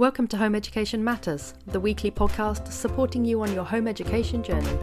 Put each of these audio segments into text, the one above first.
Welcome to Home Education Matters, the weekly podcast supporting you on your home education journey.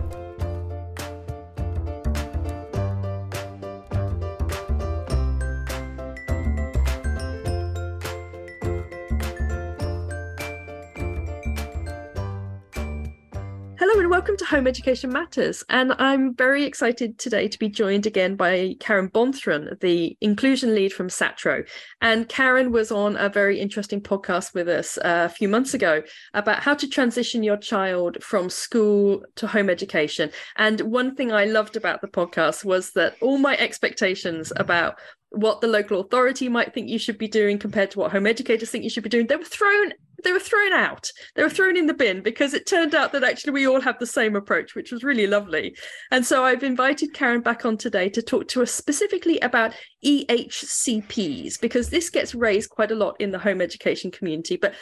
Welcome to Home Education Matters. And I'm very excited today to be joined again by Karen Bonthron, the inclusion lead from SATRO. And Karen was on a very interesting podcast with us uh, a few months ago about how to transition your child from school to home education. And one thing I loved about the podcast was that all my expectations about what the local authority might think you should be doing compared to what home educators think you should be doing they were thrown they were thrown out. They were thrown in the bin because it turned out that actually we all have the same approach which was really lovely. And so i've invited karen back on today to talk to us specifically about ehcps because this gets raised quite a lot in the home education community. But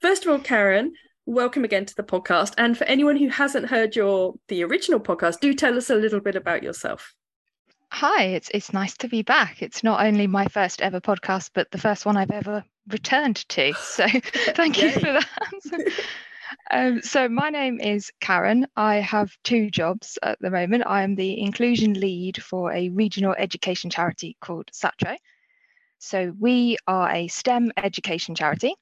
first of all karen welcome again to the podcast. And for anyone who hasn't heard your the original podcast do tell us a little bit about yourself. Hi, it's it's nice to be back. It's not only my first ever podcast, but the first one I've ever returned to. So thank you for that. um, so my name is Karen. I have two jobs at the moment. I am the inclusion lead for a regional education charity called SATRO. So we are a STEM education charity.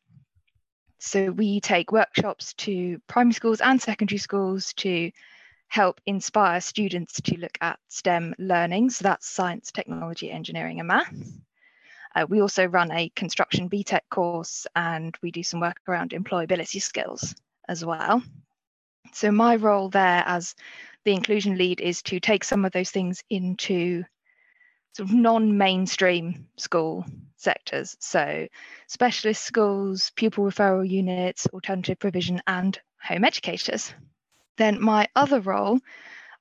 So we take workshops to primary schools and secondary schools to help inspire students to look at STEM learning. So that's science, technology, engineering, and maths. Uh, we also run a construction BTEC course and we do some work around employability skills as well. So my role there as the inclusion lead is to take some of those things into sort of non-mainstream school sectors. So specialist schools, pupil referral units, alternative provision, and home educators. Then my other role,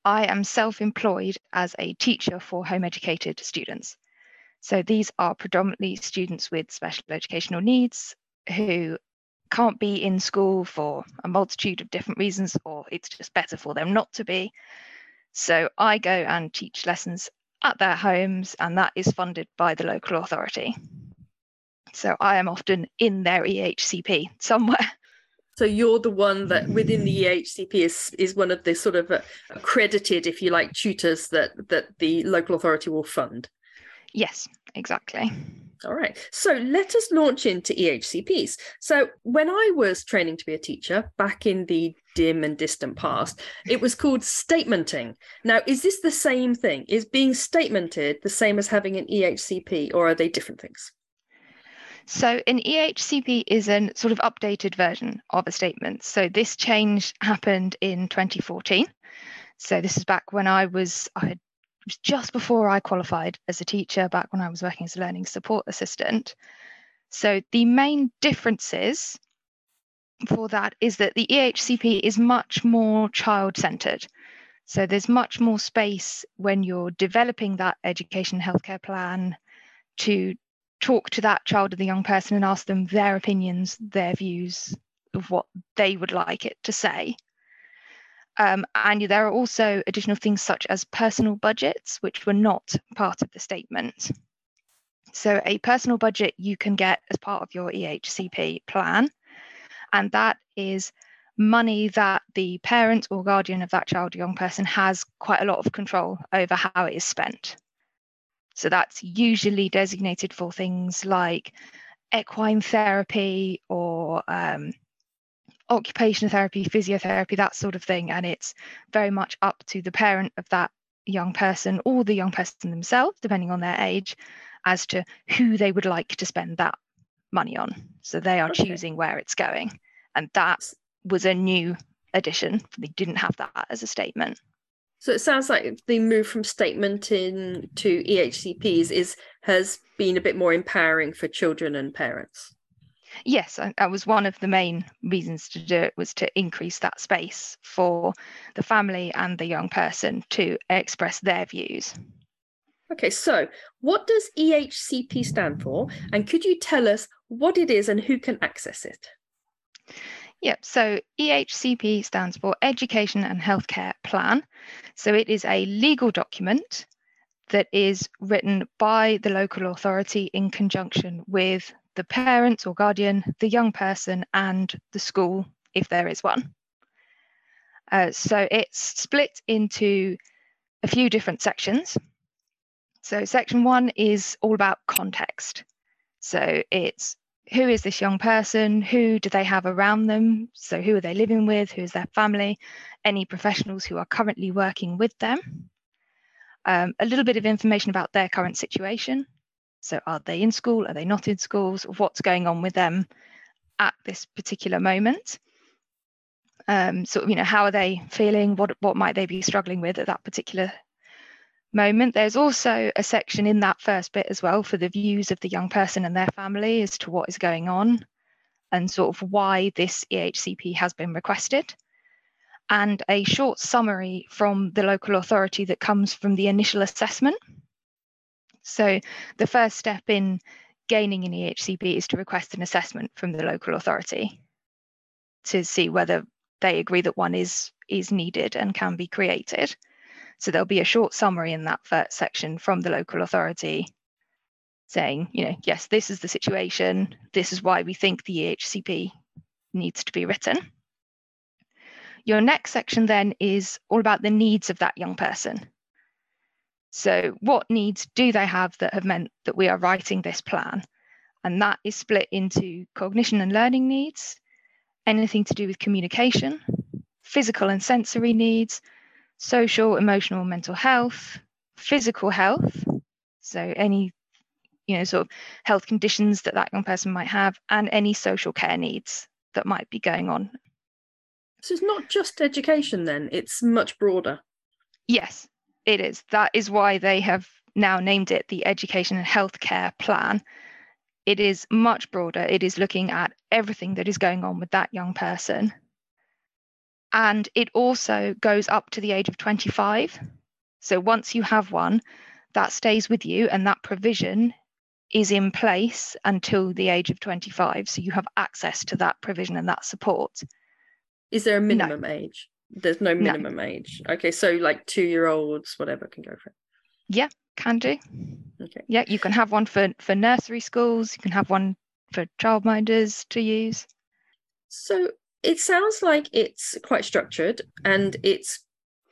I am self-employed as a teacher for home educated students. So these are predominantly students with special educational needs who can't be in school for a multitude of different reasons, or it's just better for them not to be. So I go and teach lessons at their homes, and that is funded by the local authority. So I am often in their EHCP somewhere. So you're the one that within the EHCP is is one of the sort of uh, accredited, if you like, tutors that that the local authority will fund. Yes, exactly. All right. So let us launch into EHCPs. So when I was training to be a teacher back in the dim and distant past, it was called statementing. Now, is this the same thing? Is being statemented the same as having an EHCP, or are they different things? So an EHCP is a sort of updated version of a statement. So this change happened in 2014. So this is back when I was, I was just before I qualified as a teacher, back when I was working as a learning support assistant. So the main differences for that is that the EHCP is much more child centered. So there's much more space when you're developing that education healthcare plan to talk to that child or the young person and ask them their opinions, their views of what they would like it to say. Um, and there are also additional things such as personal budgets, which were not part of the statement. So, a personal budget you can get as part of your EHCP plan, and that is money that the parent or guardian of that child or young person has quite a lot of control over how it is spent. So that's usually designated for things like equine therapy or um, occupational therapy, physiotherapy, that sort of thing. And it's very much up to the parent of that young person or the young person themselves, depending on their age, as to who they would like to spend that money on. So they are okay. choosing where it's going. And that was a new addition. They didn't have that as a statement. So it sounds like the move from statementing to EHCPs is has been a bit more empowering for children and parents. Yes, that was one of the main reasons to do it was to increase that space for the family and the young person to express their views. Okay, so what does EHCP stand for? And could you tell us what it is and who can access it? Yep, so EHCP stands for Education and Healthcare Plan. So it is a legal document that is written by the local authority in conjunction with the parents or guardian, the young person, and the school, if there is one. Uh, so it's split into a few different sections. So, section one is all about context. So, it's who is this young person? Who do they have around them? So, who are they living with? Who is their family? Any professionals who are currently working with them? Um, a little bit of information about their current situation. So, are they in school? Are they not in schools? What's going on with them at this particular moment? Um, so, you know, how are they feeling? What what might they be struggling with at that particular moment. There's also a section in that first bit as well for the views of the young person and their family as to what is going on and sort of why this EHCP has been requested. And a short summary from the local authority that comes from the initial assessment. So, the first step in gaining an EHCP is to request an assessment from the local authority to see whether they agree that one is, is needed and can be created. So there'll be a short summary in that first section from the local authority saying, you know, yes, this is the situation. This is why we think the EHCP needs to be written. Your next section then is all about the needs of that young person. So, what needs do they have that have meant that we are writing this plan? And that is split into cognition and learning needs, anything to do with communication, physical and sensory needs, social, emotional, mental health, physical health, so any you know sort of health conditions that that young person might have, and any social care needs that might be going on. So it's not just education then; it's much broader. Yes, it is. That is why they have now named it the Education and Healthcare Plan. It is much broader. It is looking at everything that is going on with that young person and it also goes up to the age of 25. So once you have one, that stays with you and that provision is in place until the age of 25. So you have access to that provision and that support. Is there a minimum no. age? There's no minimum no. age. Okay, so like two year olds, whatever, can go for it. Yeah, can do. Okay. Yeah, you can have one for, for nursery schools, you can have one for childminders to use. So it sounds like it's quite structured and it's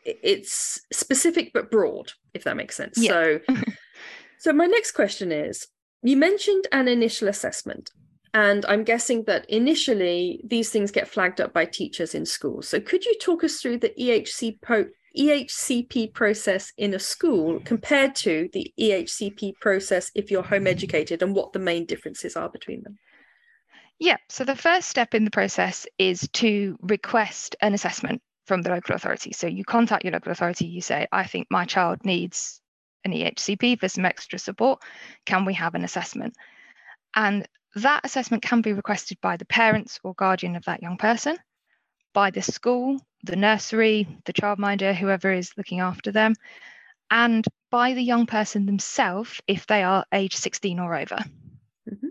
it's specific but broad if that makes sense yeah. so so my next question is you mentioned an initial assessment and i'm guessing that initially these things get flagged up by teachers in schools so could you talk us through the ehc EHCP process in a school compared to the EHCP process if you're home educated and what the main differences are between them? Yeah, so the first step in the process is to request an assessment from the local authority. So you contact your local authority, you say, I think my child needs an EHCP for some extra support. Can we have an assessment? And that assessment can be requested by the parents or guardian of that young person, by the school, the nursery, the childminder, whoever is looking after them, and by the young person themselves if they are age 16 or over. Mm-hmm.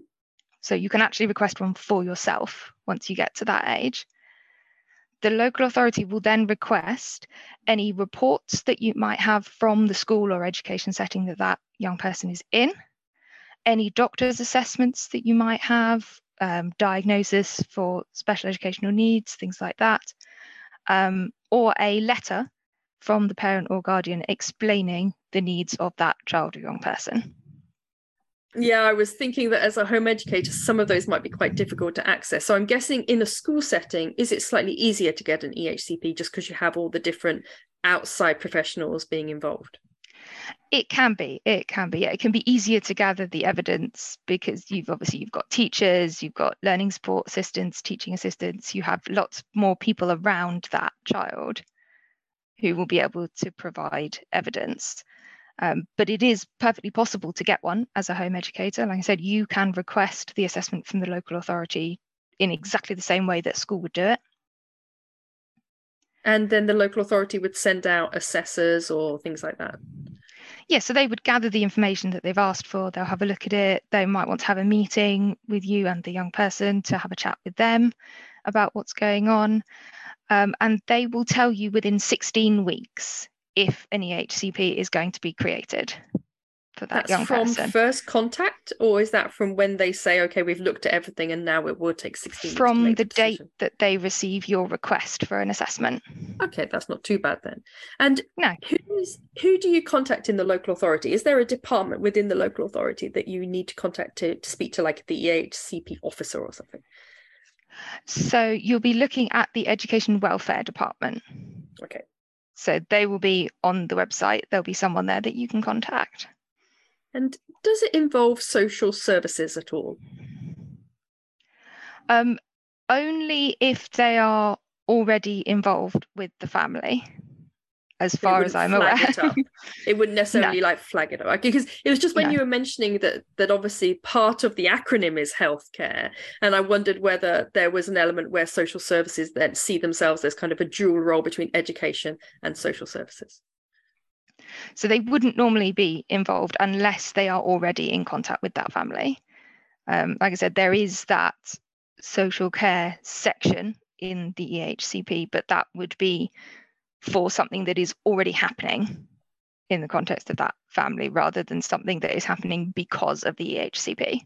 So you can actually request one for yourself once you get to that age. The local authority will then request any reports that you might have from the school or education setting that that young person is in, any doctor's assessments that you might have, um, diagnosis for special educational needs, things like that, um, or a letter from the parent or guardian explaining the needs of that child or young person. Yeah, I was thinking that as a home educator, some of those might be quite difficult to access. So I'm guessing in a school setting, is it slightly easier to get an EHCP just because you have all the different outside professionals being involved? It can be. It can be. It can be easier to gather the evidence because you've obviously you've got teachers, you've got learning support assistants, teaching assistants. You have lots more people around that child who will be able to provide evidence. Um, but it is perfectly possible to get one as a home educator. Like I said, you can request the assessment from the local authority in exactly the same way that school would do it. And then the local authority would send out assessors or things like that. Yeah, so they would gather the information that they've asked for. They'll have a look at it. They might want to have a meeting with you and the young person to have a chat with them about what's going on. Um, and they will tell you within 16 weeks if an EHCP is going to be created for that That's young from person. first contact, or is that from when they say, okay, we've looked at everything and now it will take 16 weeks to From the date that they receive your request for an assessment. Okay, that's not too bad then. And No. who's who do you contact in the local authority? Is there a department within the local authority that you need to contact to, to speak to, like the EHCP officer or something? So you'll be looking at the Education Welfare Department. Okay. So they will be on the website. There'll be someone there that you can contact. And does it involve social services at all? Um, only if they are already involved with the family, as far as I'm aware. it. It wouldn't necessarily like flag it up because it was just when No. you were mentioning that that obviously part of the acronym is healthcare, and I wondered whether there was an element where social services then see themselves as kind of a dual role between education and social services. So they wouldn't normally be involved unless they are already in contact with that family. Um, like I said, there is that social care section in the EHCP, but that would be for something that is already happening in the context of that family rather than something that is happening because of the EHCP.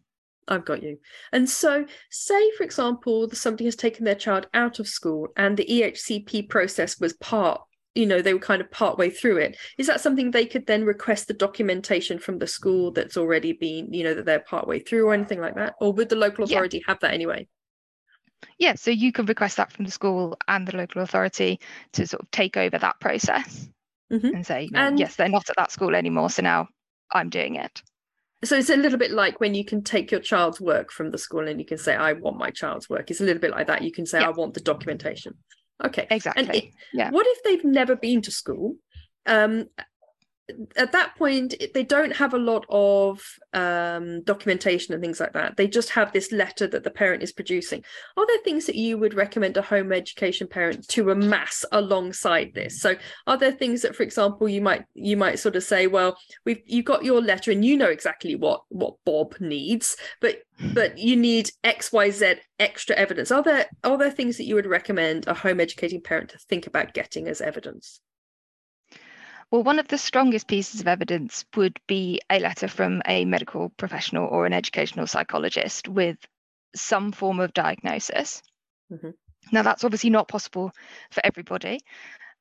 I've got you. And so, say for example, somebody has taken their child out of school, and the EHCP process was part. You know, they were kind of part way through it. Is that something they could then request the documentation from the school that's already been, you know, that they're part way through or anything like that? Or would the local Yeah. authority have that anyway? Yeah, so you can request that from the school and the local authority to sort of take over that process Mhm. and say, you know, And- yes, they're not at that school anymore, so now I'm doing it. So it's a little bit like when you can take your child's work from the school and you can say, I want my child's work. It's a little bit like that. You can say, Yeah. I want the documentation. Okay. Exactly. It- yeah. what if they've never been to school? Um, at that point, they don't have a lot of um, documentation and things like that. They just have this letter that the parent is producing. Are there things that you would recommend a home education parent to amass alongside this? So, are there things that, for example, you might you might sort of say, well, we've you got your letter and you know exactly what what Bob needs, but but you need X, Y, Z extra evidence. Are there are there things that you would recommend a home educating parent to think about getting as evidence? Well, one of the strongest pieces of evidence would be a letter from a medical professional or an educational psychologist with some form of diagnosis. Mhm. Now, that's obviously not possible for everybody,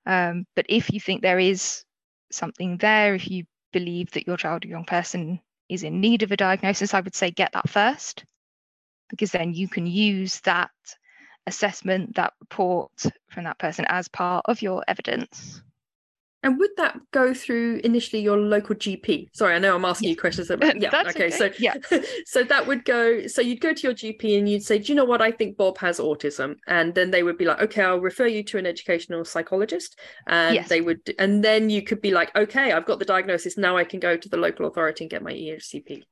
um, but if you think there is something there, if you believe that your child or young person is in need of a diagnosis, I would say get that first, because then you can use that assessment, that report from that person as part of your evidence. And would that go through initially your local GP? Sorry, I know I'm asking Yes. you questions about yeah. That's okay, so yeah. so that would go. So you'd go to your GP and you'd say, "Do you know what? I think Bob has autism," and then they would be like, "Okay, I'll refer you to an educational psychologist," and Yes. they would, and then you could be like, "Okay, I've got the diagnosis. Now I can go to the local authority and get my EHCP."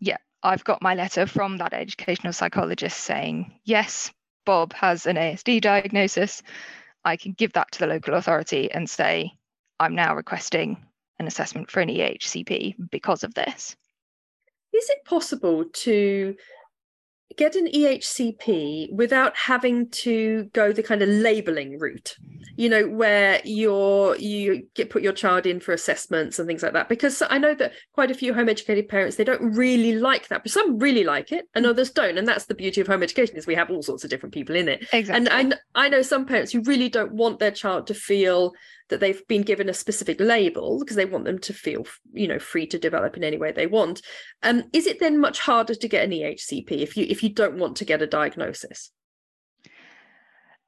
Yeah, I've got my letter from that educational psychologist saying, yes, Bob has an ASD diagnosis. I can give that to the local authority and say, I'm now requesting an assessment for an EHCP because of this. Is it possible to get an EHCP without having to go the kind of labeling route? You know, where you're you get put your child in for assessments and things like that. Because I know that quite a few home educated parents they don't really like that, but some really like it and others don't. And that's the beauty of home education is we have all sorts of different people in it. Exactly. And I, I know some parents who really don't want their child to feel that they've been given a specific label because they want them to feel, you know, free to develop in any way they want. Um, is it then much harder to get an EHCP if you if you don't want to get a diagnosis?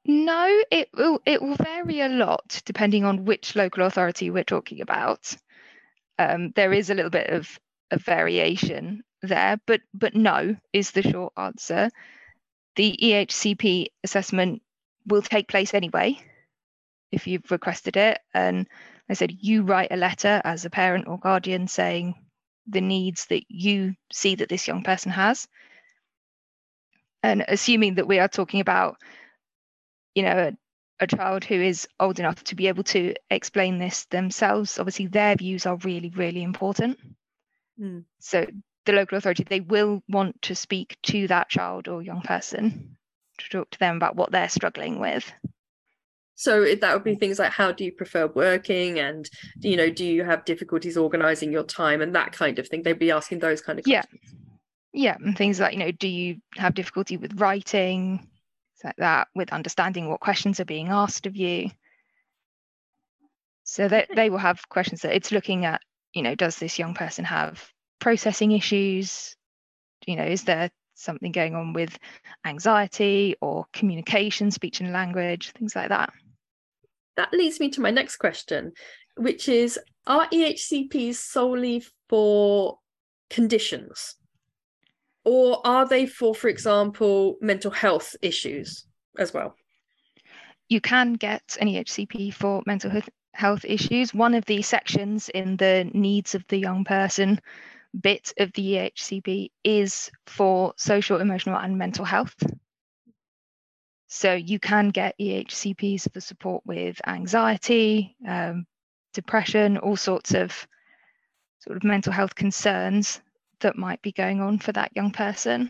No, it will it will vary a lot depending on which local authority we're talking about. Um, there is a little bit of, of variation there, but but no is the short answer. The EHCP assessment will take place anyway if you've requested it. And I said you write a letter as a parent or guardian saying the needs that you see that this young person has. And assuming that we are talking about you know a, a child who is old enough to be able to explain this themselves obviously their views are really really important Mm. so the local authority they will want to speak to that child or young person to talk to them about what they're struggling with So that would be things like how do you prefer working and you know do you have difficulties organizing your time and that kind of thing. They'd be asking those kind of yeah. questions. Yeah, and things like, you know, do you have difficulty with writing? like that, with understanding what questions are being asked of you. So that they will have questions that it's looking at, you know, does this young person have processing issues? You know, is there something going on with anxiety or communication, speech and language, things like that? That leads me to my next question, which is Are EHCPs solely for conditions? Or are they for, for example, mental health issues as well? You can get an EHCP for mental health issues. One of the sections in the needs of the young person bit of the EHCP is for social, emotional, and mental health. So you can get EHCPs for support with anxiety, um, depression, all sorts of sort of mental health concerns that might be going on for that young person.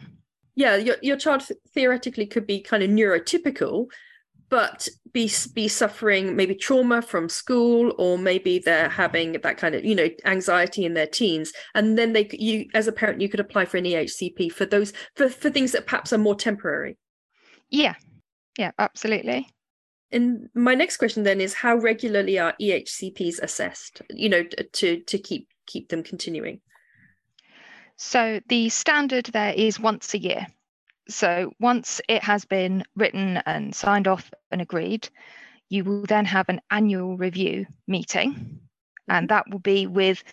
Yeah, your, your child theoretically could be kind of neurotypical, but be be suffering maybe trauma from school or maybe they're mm-hmm. having that kind of you know anxiety in their teens and then they you as a parent you could apply for an EHCP for those for for things that perhaps are more temporary yeah yeah, absolutely. And my next question then is how regularly are EHCPs assessed, you know, to to keep keep them continuing? So the standard there is once a year. So once it has been written and signed off and agreed, you will then have an annual review meeting, and that will be with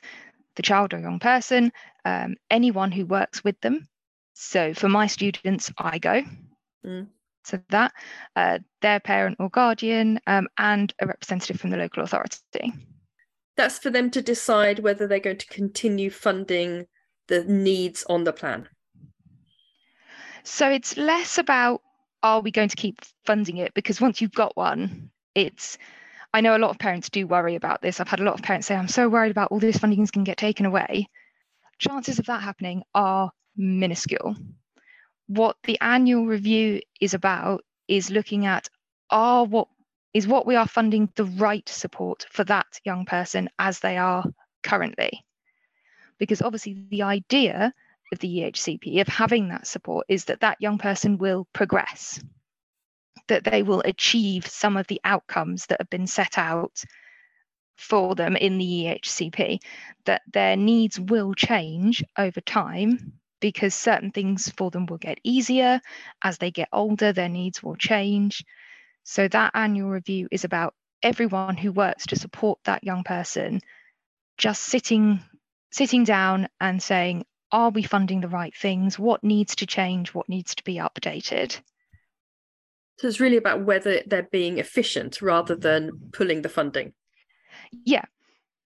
the child or young person, um, anyone who works with them. So for my students, I go. Mm to that, uh, their parent or guardian, um, and a representative from the local authority. That's for them to decide whether they're going to continue funding the needs on the plan. So it's less about are we going to keep funding it because once you've got one, it's I know a lot of parents do worry about this. I've had a lot of parents say, I'm so worried about all this funding is going to get taken away. Chances of that happening are minuscule what the annual review is about is looking at are what is what we are funding the right support for that young person as they are currently because obviously the idea of the EHCP of having that support is that that young person will progress that they will achieve some of the outcomes that have been set out for them in the EHCP that their needs will change over time because certain things for them will get easier. As they get older, their needs will change. So that annual review is about everyone who works to support that young person just sitting sitting down and saying are we funding the right things what needs to change what needs to be updated so it's really about whether they're being efficient rather than pulling the funding yeah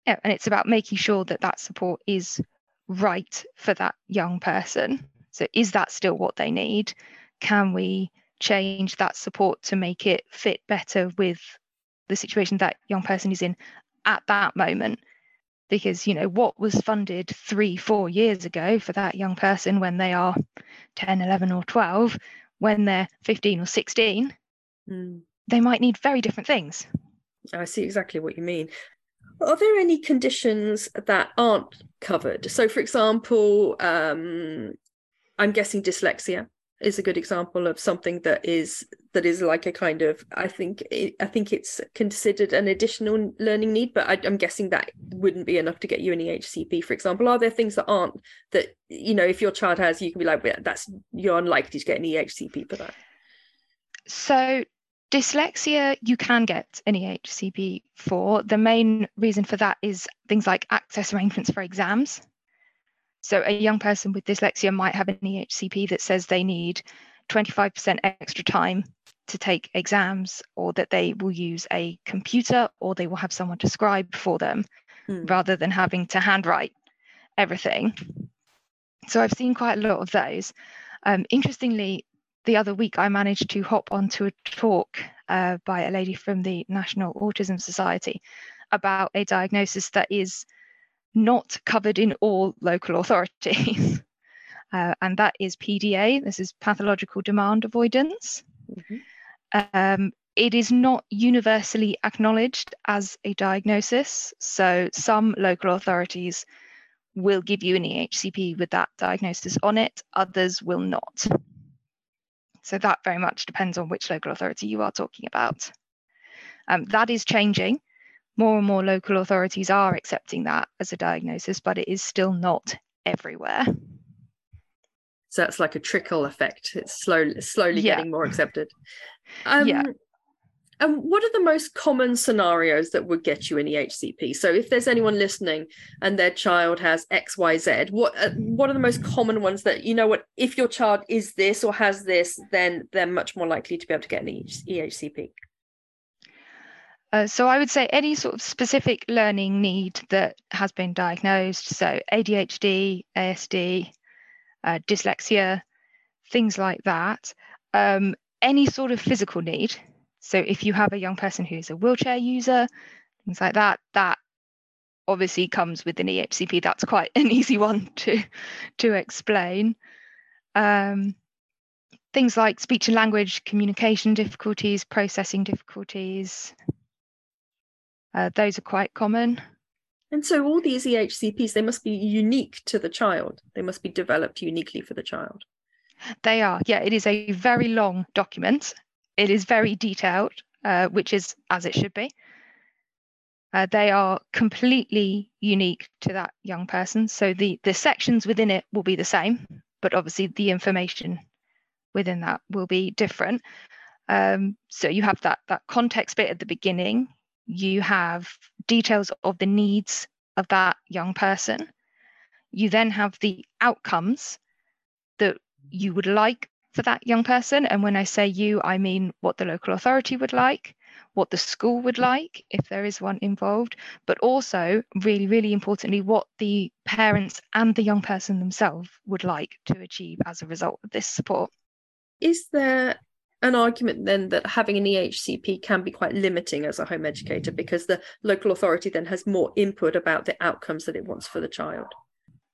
yeah and it's about making sure that that support is right for that young person. So, is that still what they need? Can we change that support to make it fit better with the situation that young person is in at that moment? Because, you know, what was funded three, four years ago for that young person when they are 10, 11, or 12, when they're 15 or 16, mm. they might need very different things. I see exactly what you mean. Are there any conditions that aren't covered? So, for example, um, I'm guessing dyslexia is a good example of something that is that is like a kind of I think I think it's considered an additional learning need, but I, am guessing that wouldn't be enough to get you an EHCP. For example, are there things that aren't that you know if your child has, you can be like, well, that's you're unlikely to get an EHCP for that. So Dyslexia, you can get an EHCP for. The main reason for that is things like access arrangements for exams. So, a young person with dyslexia might have an EHCP that says they need 25% extra time to take exams, or that they will use a computer, or they will have someone to scribe for them mm. rather than having to handwrite everything. So, I've seen quite a lot of those. Um, interestingly, the other week, I managed to hop onto a talk uh, by a lady from the National Autism Society about a diagnosis that is not covered in all local authorities. uh, and that is PDA. This is pathological demand avoidance. Mm-hmm. Um, it is not universally acknowledged as a diagnosis. So some local authorities will give you an EHCP with that diagnosis on it, others will not. So that very much depends on which local authority you are talking about. Um, that is changing. More and more local authorities are accepting that as a diagnosis, but it is still not everywhere. So it's like a trickle effect. It's slowly slowly yeah. getting more accepted. Um, yeah. And what are the most common scenarios that would get you an EHCP? So if there's anyone listening and their child has X, Y, Z, what uh, what are the most common ones that you know what if your child is this or has this, then they're much more likely to be able to get an EHCP? Uh, so I would say any sort of specific learning need that has been diagnosed, so ADHD, ASD, uh, dyslexia, things like that. Um, any sort of physical need. So if you have a young person who's a wheelchair user, things like that, that obviously comes with an EHCP. That's quite an easy one to to explain. Um, things like speech and language communication difficulties, processing difficulties, uh, those are quite common. And so all these EHCPs, they must be unique to the child. They must be developed uniquely for the child. They are, yeah. It is a very long document. It is very detailed, uh, which is as it should be. Uh, they are completely unique to that young person. So the the sections within it will be the same, but obviously the information within that will be different. Um, so you have that that context bit at the beginning you have details of the needs of that young person. You then have the outcomes that you would like for that young person. And when I say you, I mean what the local authority would like, what the school would like, if there is one involved, but also, really, really importantly, what the parents and the young person themselves would like to achieve as a result of this support. Is there an argument then that having an EHCP can be quite limiting as a home educator because the local authority then has more input about the outcomes that it wants for the child?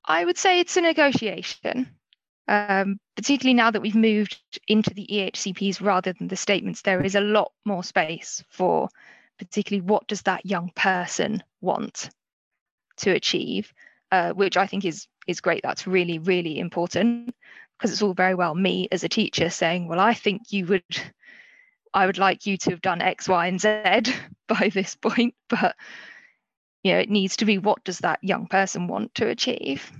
I would say it's a negotiation, um, particularly now that we've moved into the EHCPs rather than the statements. There is a lot more space for particularly what does that young person want to achieve, uh, which I think is is great. That's really really important because it's all very well me as a teacher saying, well, I think you would, I would like you to have done X, Y, and Z by this point, but you know, it needs to be what does that young person want to achieve.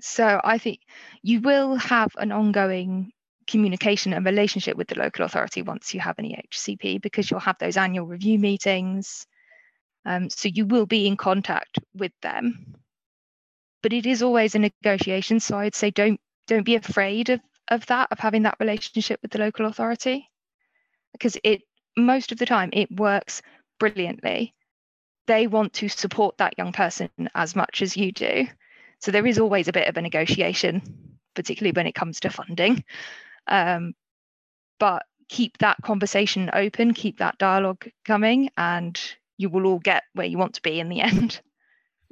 So I think you will have an ongoing communication and relationship with the local authority once you have an EHCP because you'll have those annual review meetings. Um, so you will be in contact with them. But it is always a negotiation. So I'd say don't don't be afraid of, of that, of having that relationship with the local authority. Because it most of the time it works brilliantly. They want to support that young person as much as you do. So there is always a bit of a negotiation, particularly when it comes to funding. Um, but keep that conversation open, keep that dialogue coming, and you will all get where you want to be in the end.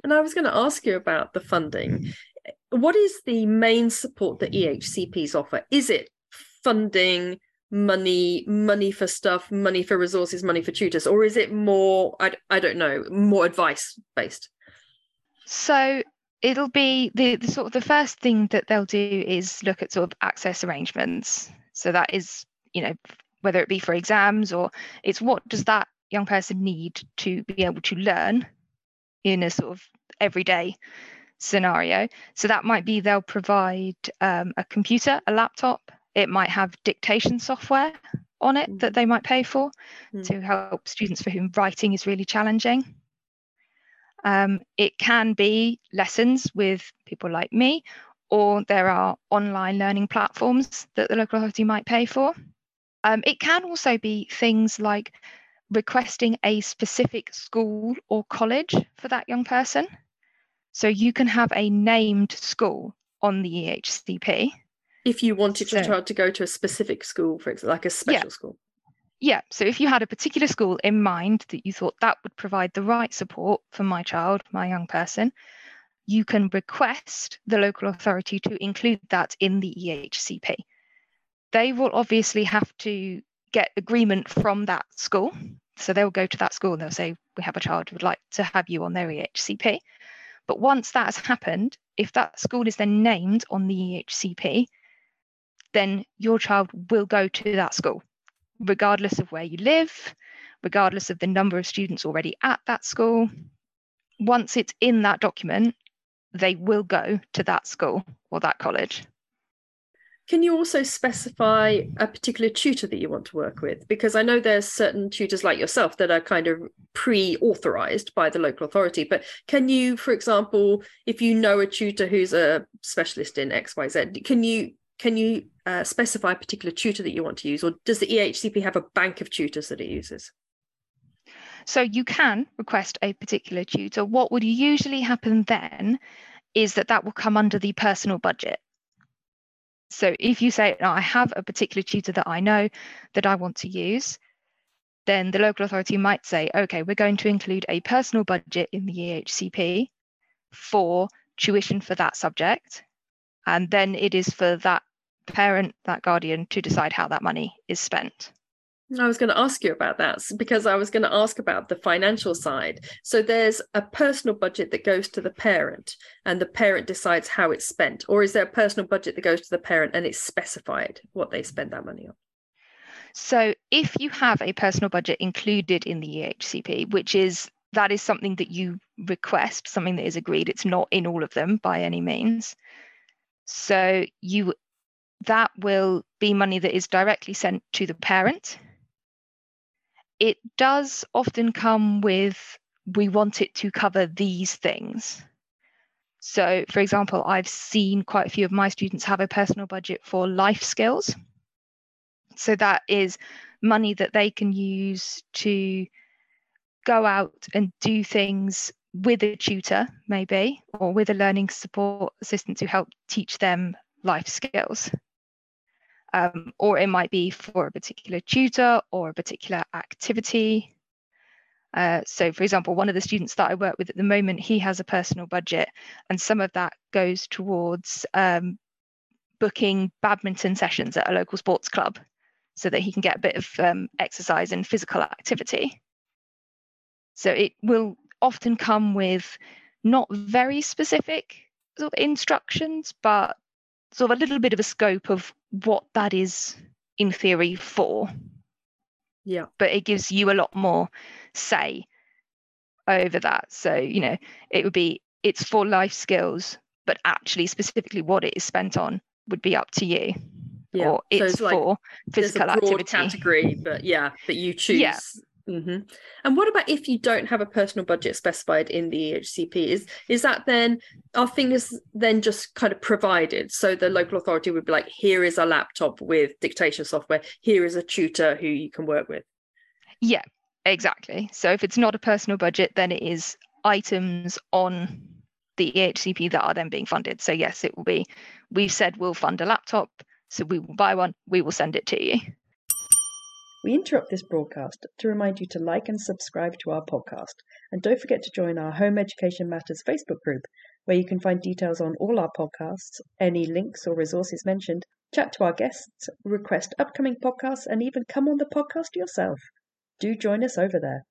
And I was going to ask you about the funding what is the main support that EHCPs offer? Is it funding, money, money for stuff, money for resources, money for tutors, or is it more, I, I don't know, more advice based? So it'll be the, the sort of the first thing that they'll do is look at sort of access arrangements. So that is, you know, whether it be for exams or it's what does that young person need to be able to learn in a sort of everyday scenario. So that might be they'll provide um, a computer, a laptop. It might have dictation software on it mm. that they might pay for mm. to help students for whom writing is really challenging. Um, it can be lessons with people like me, or there are online learning platforms that the local authority might pay for. Um, it can also be things like requesting a specific school or college for that young person. So you can have a named school on the EHCP. If you wanted so, your child to go to a specific school, for example, like a special yeah. school. Yeah. So if you had a particular school in mind that you thought that would provide the right support for my child, my young person, you can request the local authority to include that in the EHCP. They will obviously have to get agreement from that school. So they'll go to that school and they'll say, We have a child who would like to have you on their EHCP. But once that has happened, if that school is then named on the EHCP, then your child will go to that school, regardless of where you live, regardless of the number of students already at that school. Once it's in that document, they will go to that school or that college. Can you also specify a particular tutor that you want to work with? Because I know there's certain tutors like yourself that are kind of pre-authorized by the local authority. But can you, for example, if you know a tutor who's a specialist in X, Y, Z, can you can you uh, specify a particular tutor that you want to use, or does the EHCP have a bank of tutors that it uses? So you can request a particular tutor. What would usually happen then is that that will come under the personal budget. So if you say, I have a particular tutor that I know that I want to use, then the local authority might say, okay, we're going to include a personal budget in the EHCP for tuition for that subject. And then it is for that parent, that guardian to decide how that money is spent. I was going to ask you about that because I was going to ask about the financial side. So there's a personal budget that goes to the parent and the parent decides how it's spent. Or is there a personal budget that goes to the parent and it's specified what they spend that money on? So if you have a personal budget included in the EHCP, which is that is something that you request, something that is agreed, it's not in all of them by any means. So you that will be money that is directly sent to the parent it does often come with we want it to cover these things. So, for example, I've seen quite a few of my students have a personal budget for life skills. So, that is money that they can use to go out and do things with a tutor, maybe, or with a learning support assistant to help teach them life skills um, or it might be for a particular tutor or a particular activity. Uh, so, for example, one of the students that I work with at the moment, he has a personal budget, and some of that goes towards um, booking badminton sessions at a local sports club so that he can get a bit of um, exercise and physical activity. So, it will often come with not very specific sort of instructions, but sort of a little bit of a scope of what that is in theory for. Yeah. But it gives you a lot more say over that. So, you know, it would be it's for life skills, but actually specifically what it is spent on would be up to you. Yeah. Or it's, so it's like, for physical activity. category, but yeah, that you choose yeah. Mm-hmm. And what about if you don't have a personal budget specified in the EHCP? Is is that then are things then just kind of provided? So the local authority would be like, here is a laptop with dictation software. Here is a tutor who you can work with. Yeah, exactly. So if it's not a personal budget, then it is items on the EHCP that are then being funded. So yes, it will be. We've said we'll fund a laptop, so we will buy one. We will send it to you. We interrupt this broadcast to remind you to like and subscribe to our podcast. And don't forget to join our Home Education Matters Facebook group, where you can find details on all our podcasts, any links or resources mentioned, chat to our guests, request upcoming podcasts, and even come on the podcast yourself. Do join us over there.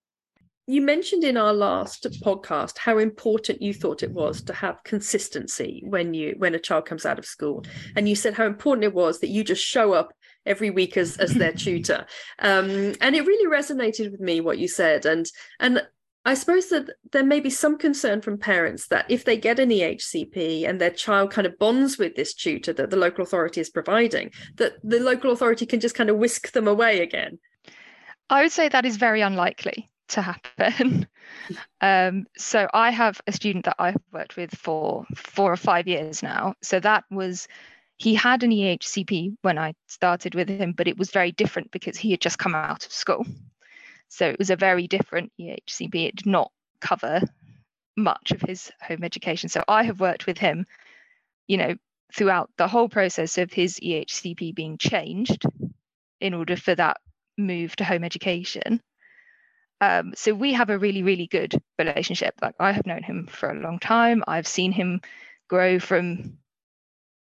You mentioned in our last podcast how important you thought it was to have consistency when you when a child comes out of school, and you said how important it was that you just show up every week as as their tutor um, and it really resonated with me what you said and and I suppose that there may be some concern from parents that if they get an EHCP and their child kind of bonds with this tutor that the local authority is providing, that the local authority can just kind of whisk them away again. I would say that is very unlikely to happen. um, so I have a student that I've worked with for four or five years now. So that was he had an EHCP when I started with him, but it was very different because he had just come out of school. So it was a very different EHCP. It did not cover much of his home education. So I have worked with him, you know, throughout the whole process of his EHCP being changed in order for that move to home education. Um, so we have a really, really good relationship. Like I have known him for a long time. I've seen him grow from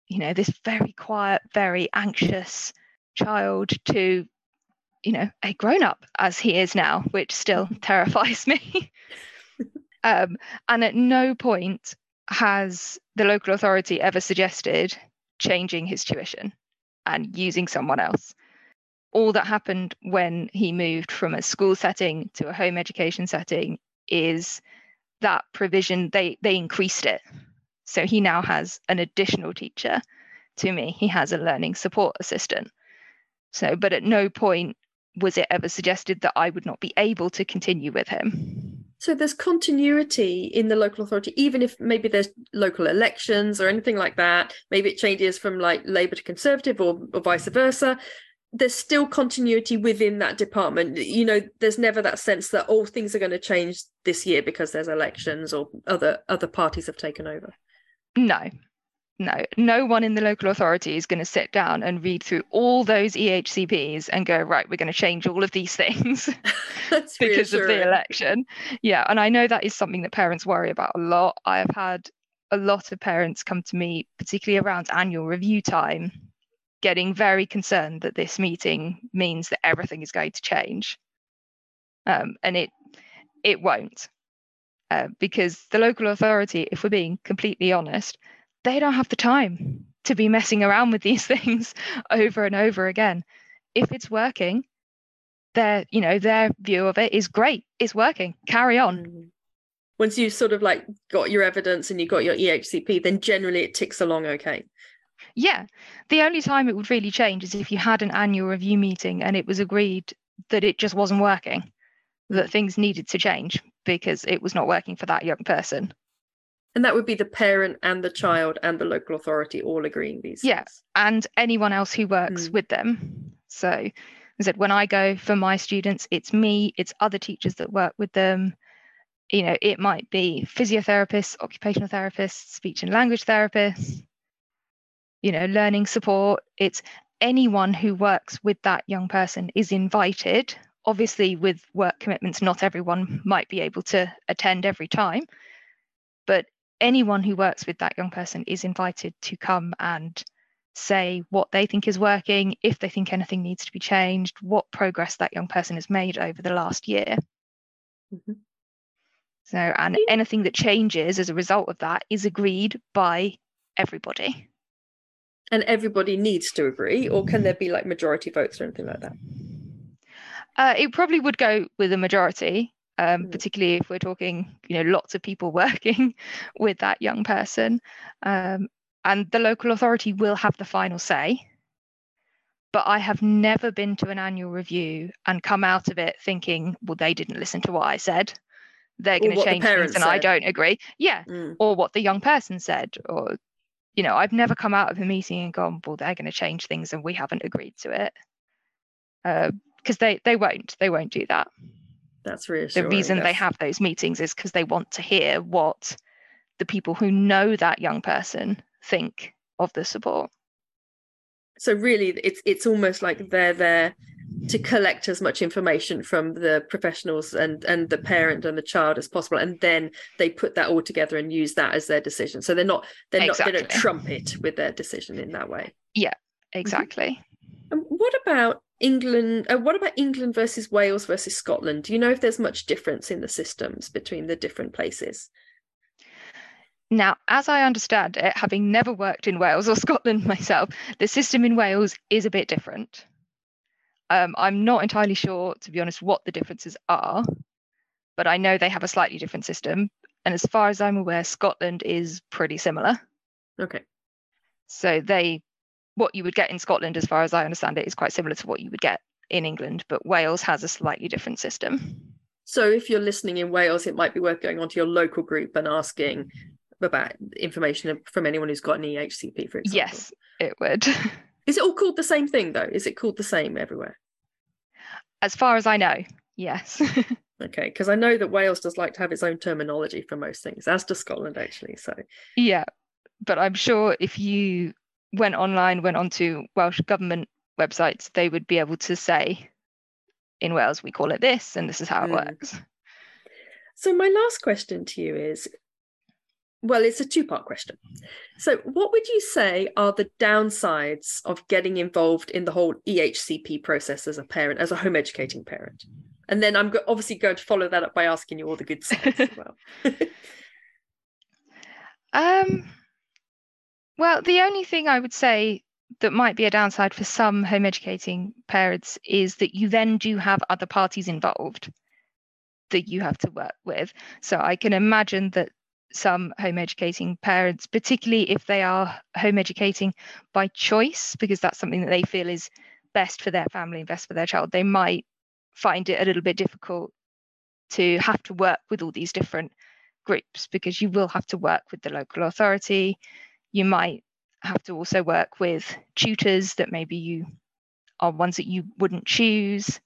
you know, this very quiet, very anxious child to you know, a grown up as he is now, which still terrifies me. um, and at no point has the local authority ever suggested changing his tuition and using someone else. All that happened when he moved from a school setting to a home education setting is that provision, they, they increased it. So he now has an additional teacher to me. He has a learning support assistant. So, but at no point was it ever suggested that I would not be able to continue with him. So there's continuity in the local authority, even if maybe there's local elections or anything like that. Maybe it changes from like Labour to Conservative or, or vice versa. There's still continuity within that department. You know, there's never that sense that all oh, things are going to change this year because there's elections or other other parties have taken over. No, no, no one in the local authority is going to sit down and read through all those EHCPs and go, right, we're going to change all of these things because of the election. Yeah. And I know that is something that parents worry about a lot. I have had a lot of parents come to me, particularly around annual review time, getting very concerned that this meeting means that everything is going to change. Um, and it it won't. Uh, because the local authority, if we're being completely honest, they don't have the time to be messing around with these things over and over again. If it's working, their you know their view of it is great. It's working. Carry on. Mm. Once you sort of like got your evidence and you got your EHCP, then generally it ticks along okay. Yeah. The only time it would really change is if you had an annual review meeting and it was agreed that it just wasn't working, that things needed to change because it was not working for that young person. And that would be the parent and the child and the local authority all agreeing these. Yeah, and anyone else who works mm. with them. So, I said when I go for my students, it's me, it's other teachers that work with them. You know, it might be physiotherapists, occupational therapists, speech and language therapists. You know, learning support. It's anyone who works with that young person is invited. Obviously, with work commitments, not everyone might be able to attend every time, but anyone who works with that young person is invited to come and say what they think is working, if they think anything needs to be changed, what progress that young person has made over the last year. Mm-hmm. So, and anything that changes as a result of that is agreed by everybody. And everybody needs to agree, or can there be like majority votes or anything like that? Uh, it probably would go with a majority um, mm. particularly if we're talking, you know, lots of people working with that young person. Um, and the local authority will have the final say. But I have never been to an annual review and come out of it thinking, well, they didn't listen to what I said. They're going to change things and said. I don't agree. Yeah. Mm. Or what the young person said. Or, you know, I've never come out of a meeting and gone, well, they're going to change things and we haven't agreed to it. Because they, they won't. They won't do that. That's reassuring. The reason they have those meetings is because they want to hear what the people who know that young person think of the support. So really, it's it's almost like they're there to collect as much information from the professionals and and the parent and the child as possible, and then they put that all together and use that as their decision. So they're not they're exactly. not they don't trump it with their decision in that way. Yeah, exactly. Mm-hmm. What about England, uh, what about England versus Wales versus Scotland? Do you know if there's much difference in the systems between the different places? Now, as I understand it, having never worked in Wales or Scotland myself, the system in Wales is a bit different. Um, I'm not entirely sure, to be honest, what the differences are, but I know they have a slightly different system. And as far as I'm aware, Scotland is pretty similar. Okay. So they what you would get in Scotland, as far as I understand it, is quite similar to what you would get in England, but Wales has a slightly different system. So if you're listening in Wales, it might be worth going onto your local group and asking about information from anyone who's got an EHCP, for example. Yes, it would. Is it all called the same thing though? Is it called the same everywhere? As far as I know, yes. okay, because I know that Wales does like to have its own terminology for most things, as does Scotland actually. So yeah, but I'm sure if you went online, went onto Welsh government websites, they would be able to say, in Wales, we call it this, and this is how it mm. works. So, my last question to you is well, it's a two part question. So, what would you say are the downsides of getting involved in the whole EHCP process as a parent, as a home educating parent? And then I'm obviously going to follow that up by asking you all the good sides as well. um, well, the only thing I would say that might be a downside for some home educating parents is that you then do have other parties involved that you have to work with. So I can imagine that some home educating parents, particularly if they are home educating by choice, because that's something that they feel is best for their family and best for their child, they might find it a little bit difficult to have to work with all these different groups because you will have to work with the local authority. You might have to also work with tutors that maybe you are ones that you wouldn't choose.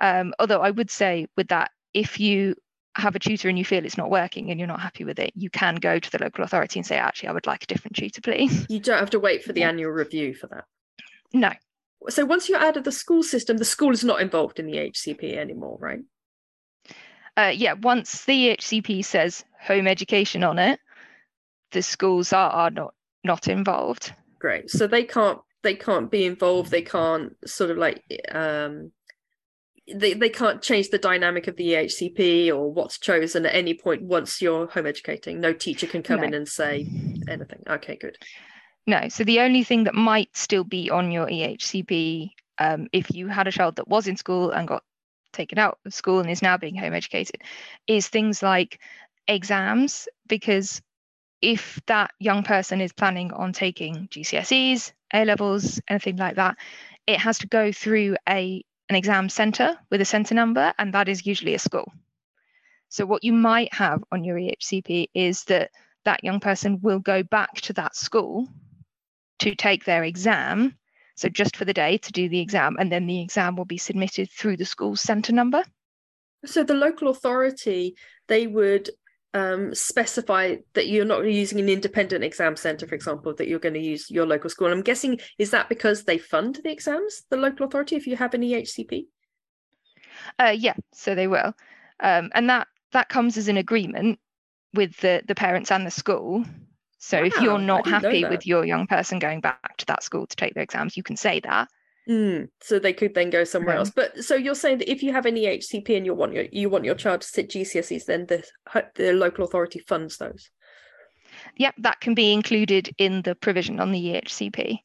Um, although I would say with that, if you have a tutor and you feel it's not working and you're not happy with it, you can go to the local authority and say, actually, I would like a different tutor, please. You don't have to wait for the yeah. annual review for that. No. So once you're out of the school system, the school is not involved in the EHCP anymore, right? Uh, yeah, once the EHCP says home education on it, the schools are, are not not involved. Great. So they can't they can't be involved. They can't sort of like um they, they can't change the dynamic of the EHCP or what's chosen at any point once you're home educating. No teacher can come no. in and say anything. Okay, good. No, so the only thing that might still be on your EHCP, um, if you had a child that was in school and got taken out of school and is now being home educated, is things like exams, because if that young person is planning on taking GCSEs, A levels, anything like that, it has to go through a an exam center with a center number, and that is usually a school. So, what you might have on your EHCP is that that young person will go back to that school to take their exam. So, just for the day to do the exam, and then the exam will be submitted through the school's center number. So, the local authority, they would um, specify that you're not using an independent exam center, for example, that you're going to use your local school. I'm guessing is that because they fund the exams, the local authority, if you have an EHCP? Uh, yeah, so they will, um, and that that comes as an agreement with the the parents and the school. So wow, if you're not happy with your young person going back to that school to take their exams, you can say that. Mm, so they could then go somewhere else. But so you're saying that if you have an EHCP and you want your you want your child to sit GCSEs, then the the local authority funds those. Yep, that can be included in the provision on the EHCP.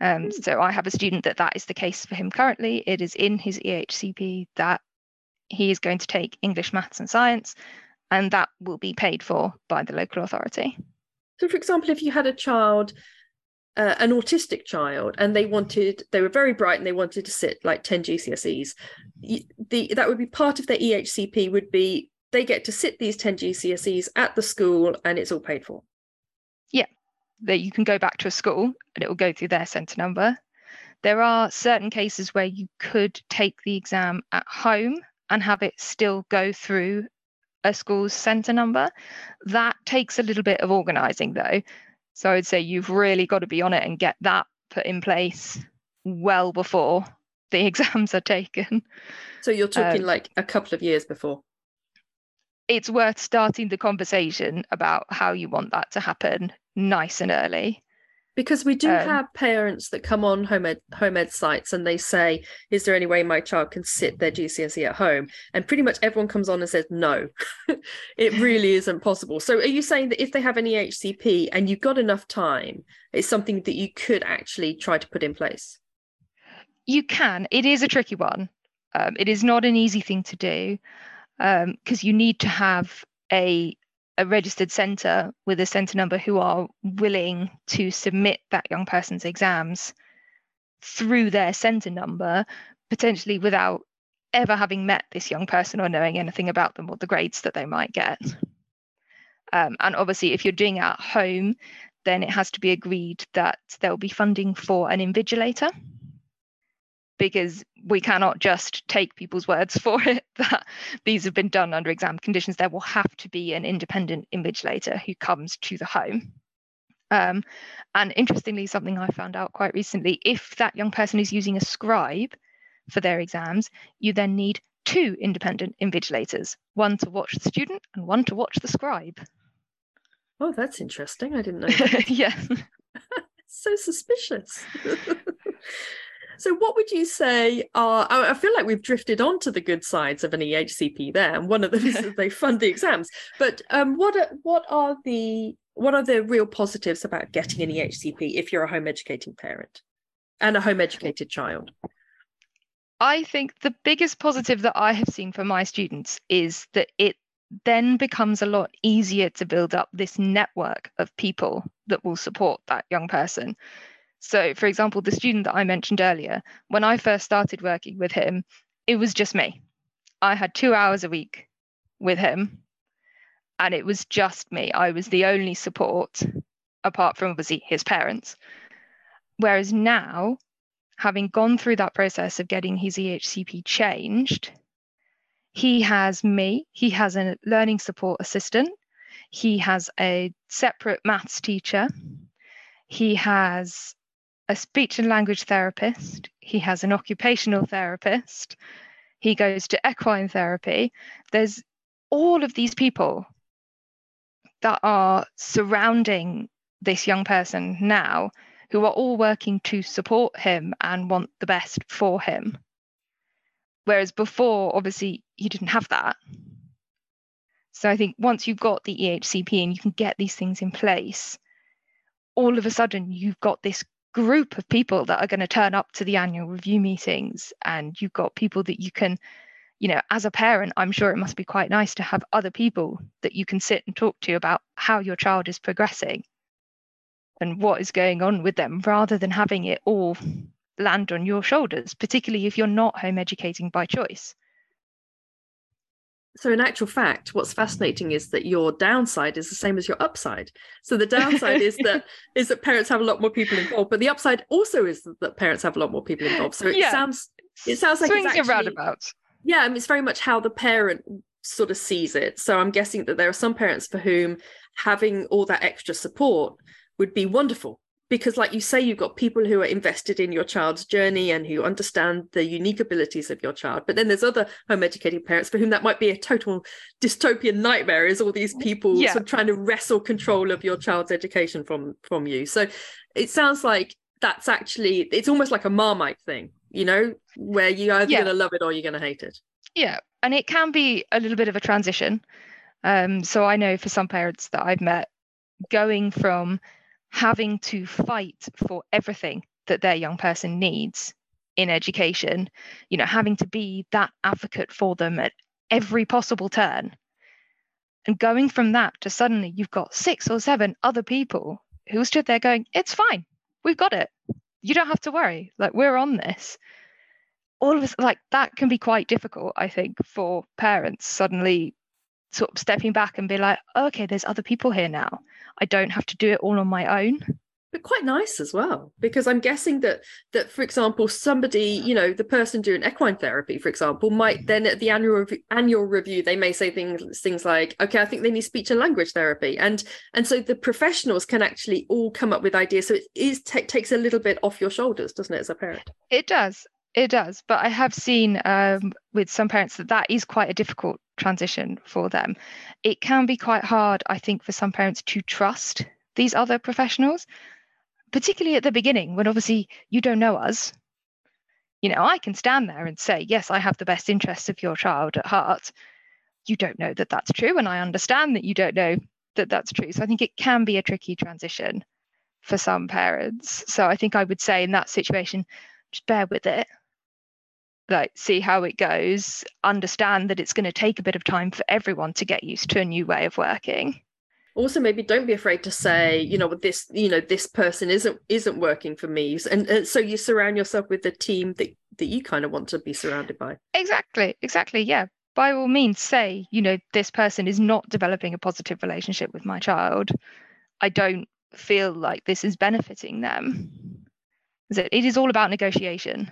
Um, mm. So I have a student that that is the case for him currently. It is in his EHCP that he is going to take English, maths, and science, and that will be paid for by the local authority. So, for example, if you had a child uh, an autistic child and they wanted they were very bright and they wanted to sit like 10 gcse's the that would be part of their ehcp would be they get to sit these 10 gcse's at the school and it's all paid for. Yeah. That you can go back to a school and it will go through their center number. There are certain cases where you could take the exam at home and have it still go through a school's center number. That takes a little bit of organizing though so I would say you've really got to be on it and get that put in place well before the exams are taken. So you're talking um, like a couple of years before. It's worth starting the conversation about how you want that to happen nice and early because we do um, have parents that come on home ed, home ed sites and they say is there any way my child can sit their gcse at home? And pretty much everyone comes on and says no. It really isn't possible. So are you saying that if they have an ehcp and you've got enough time it's something that you could actually try to put in place? You can. It is a tricky one. Um, it is not an easy thing to do because um, you need to have a a registered centre with a centre number who are willing to submit that young person's exams through their centre number, potentially without ever having met this young person or knowing anything about them or the grades that they might get. Um, and obviously, if you're doing it at home, then it has to be agreed that there'll be funding for an invigilator because we cannot just take people's words for it that these have been done under exam conditions. There will have to be an independent invigilator who comes to the home. Um, and interestingly, something I found out quite recently if that young person is using a scribe for their exams, you then need two independent invigilators one to watch the student and one to watch the scribe. Oh, that's interesting. I didn't know. That. yeah. so suspicious. So, what would you say are? I feel like we've drifted onto the good sides of an EHCP there, and one of them is that they fund the exams. But um, what are what are the what are the real positives about getting an EHCP if you're a home educating parent and a home educated child? I think the biggest positive that I have seen for my students is that it then becomes a lot easier to build up this network of people that will support that young person. So, for example, the student that I mentioned earlier, when I first started working with him, it was just me. I had two hours a week with him, and it was just me. I was the only support, apart from obviously his parents. Whereas now, having gone through that process of getting his EHCP changed, he has me, he has a learning support assistant, he has a separate maths teacher, he has a speech and language therapist, he has an occupational therapist, he goes to equine therapy. There's all of these people that are surrounding this young person now who are all working to support him and want the best for him. Whereas before, obviously, you didn't have that. So I think once you've got the EHCP and you can get these things in place, all of a sudden you've got this group of people that are going to turn up to the annual review meetings and you've got people that you can you know as a parent i'm sure it must be quite nice to have other people that you can sit and talk to about how your child is progressing and what is going on with them rather than having it all land on your shoulders, particularly if you're not home educating by choice. So, in actual fact, what's fascinating is that your downside is the same as your upside. So, the downside is that is that parents have a lot more people involved, but the upside also is that parents have a lot more people involved. So, it yeah. sounds it sounds like swings it's actually, roundabouts. Yeah, I mean, it's very much how the parent sort of sees it. So, I'm guessing that there are some parents for whom having all that extra support would be wonderful because like you say you've got people who are invested in your child's journey and who understand the unique abilities of your child but then there's other home educating parents for whom that might be a total dystopian nightmare is all these people yeah. sort of trying to wrestle control of your child's education from from you so it sounds like that's actually it's almost like a marmite thing you know where you're either yeah. going to love it or you're going to hate it yeah and it can be a little bit of a transition um, so i know for some parents that i've met going from having to fight for everything that their young person needs in education, you know, having to be that advocate for them at every possible turn. And going from that to suddenly you've got six or seven other people who stood there going, It's fine, we've got it. You don't have to worry. Like, we're on this. All of us, like, that can be quite difficult, I think, for parents suddenly sort of stepping back and be like, okay, there's other people here now. I don't have to do it all on my own. But quite nice as well, because I'm guessing that that, for example, somebody, you know, the person doing equine therapy, for example, might mm-hmm. then at the annual review, annual review, they may say things things like, okay, I think they need speech and language therapy, and and so the professionals can actually all come up with ideas. So it is t- takes a little bit off your shoulders, doesn't it, as a parent? It does, it does, but I have seen um, with some parents that that is quite a difficult transition for them. It can be quite hard, I think, for some parents to trust these other professionals, particularly at the beginning when obviously you don't know us. You know, I can stand there and say, yes, I have the best interests of your child at heart. You don't know that that's true, and I understand that you don't know that that's true. So I think it can be a tricky transition for some parents. So I think I would say in that situation, just bear with it like see how it goes understand that it's going to take a bit of time for everyone to get used to a new way of working. Also maybe don't be afraid to say you know this you know this person isn't isn't working for me. And, and so you surround yourself with the team that that you kind of want to be surrounded by. Exactly exactly yeah. By all means say you know this person is not developing a positive relationship with my child. I don't feel like this is benefiting them. It is all about negotiation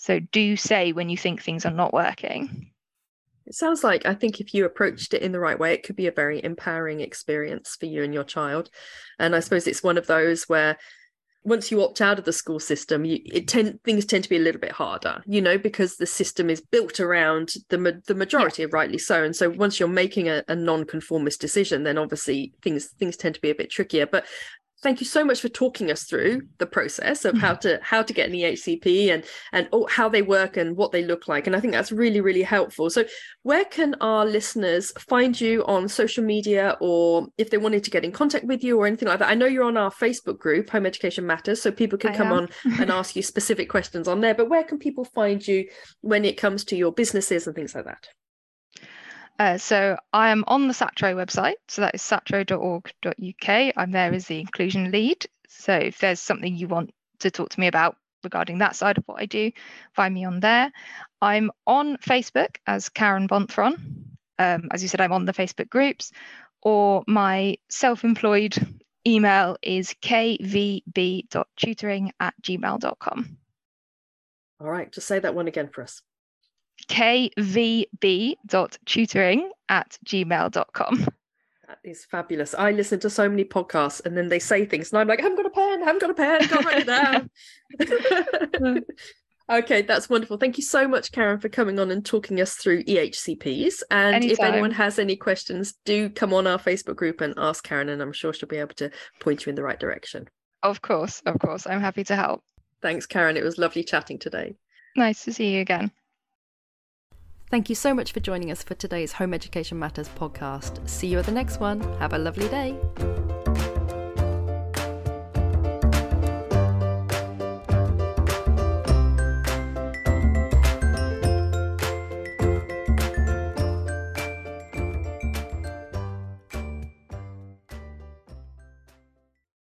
so do say when you think things are not working. It sounds like I think if you approached it in the right way, it could be a very empowering experience for you and your child. And I suppose it's one of those where once you opt out of the school system, you it tend things tend to be a little bit harder, you know, because the system is built around the the majority, yeah. rightly so. And so once you're making a, a non-conformist decision, then obviously things things tend to be a bit trickier. But thank you so much for talking us through the process of how mm-hmm. to how to get an EHCP and and how they work and what they look like. And I think that's really really helpful. So where can our listeners find you on social media or if they wanted to get in contact with you or anything like that? I know you're on our Facebook group Home Education Matters so people can I come am. on and ask you specific questions on there. But where can people find you when it comes to your businesses and things like that uh, so I am on the SATRO website, so that is satro.org.uk. I'm there as the inclusion lead. So if there's something you want to talk to me about regarding that side of what I do, find me on there. I'm on Facebook as Karen Bonthron. Um, as you said, I'm on the Facebook groups, or my self employed email is kvb.tutoring at gmail.com. All right, just say that one again for us kvb.tutoring at gmail.com. That is fabulous. I listen to so many podcasts and then they say things and I'm like, I haven't got a pen, I haven't got a pen, can't write it down. okay, that's wonderful. Thank you so much, Karen, for coming on and talking us through EHCPs. And Anytime. if anyone has any questions, do come on our Facebook group and ask Karen, and I'm sure she'll be able to point you in the right direction. Of course, of course. I'm happy to help. Thanks, Karen. It was lovely chatting today. Nice to see you again. Thank you so much for joining us for today's Home Education Matters podcast. See you at the next one. Have a lovely day.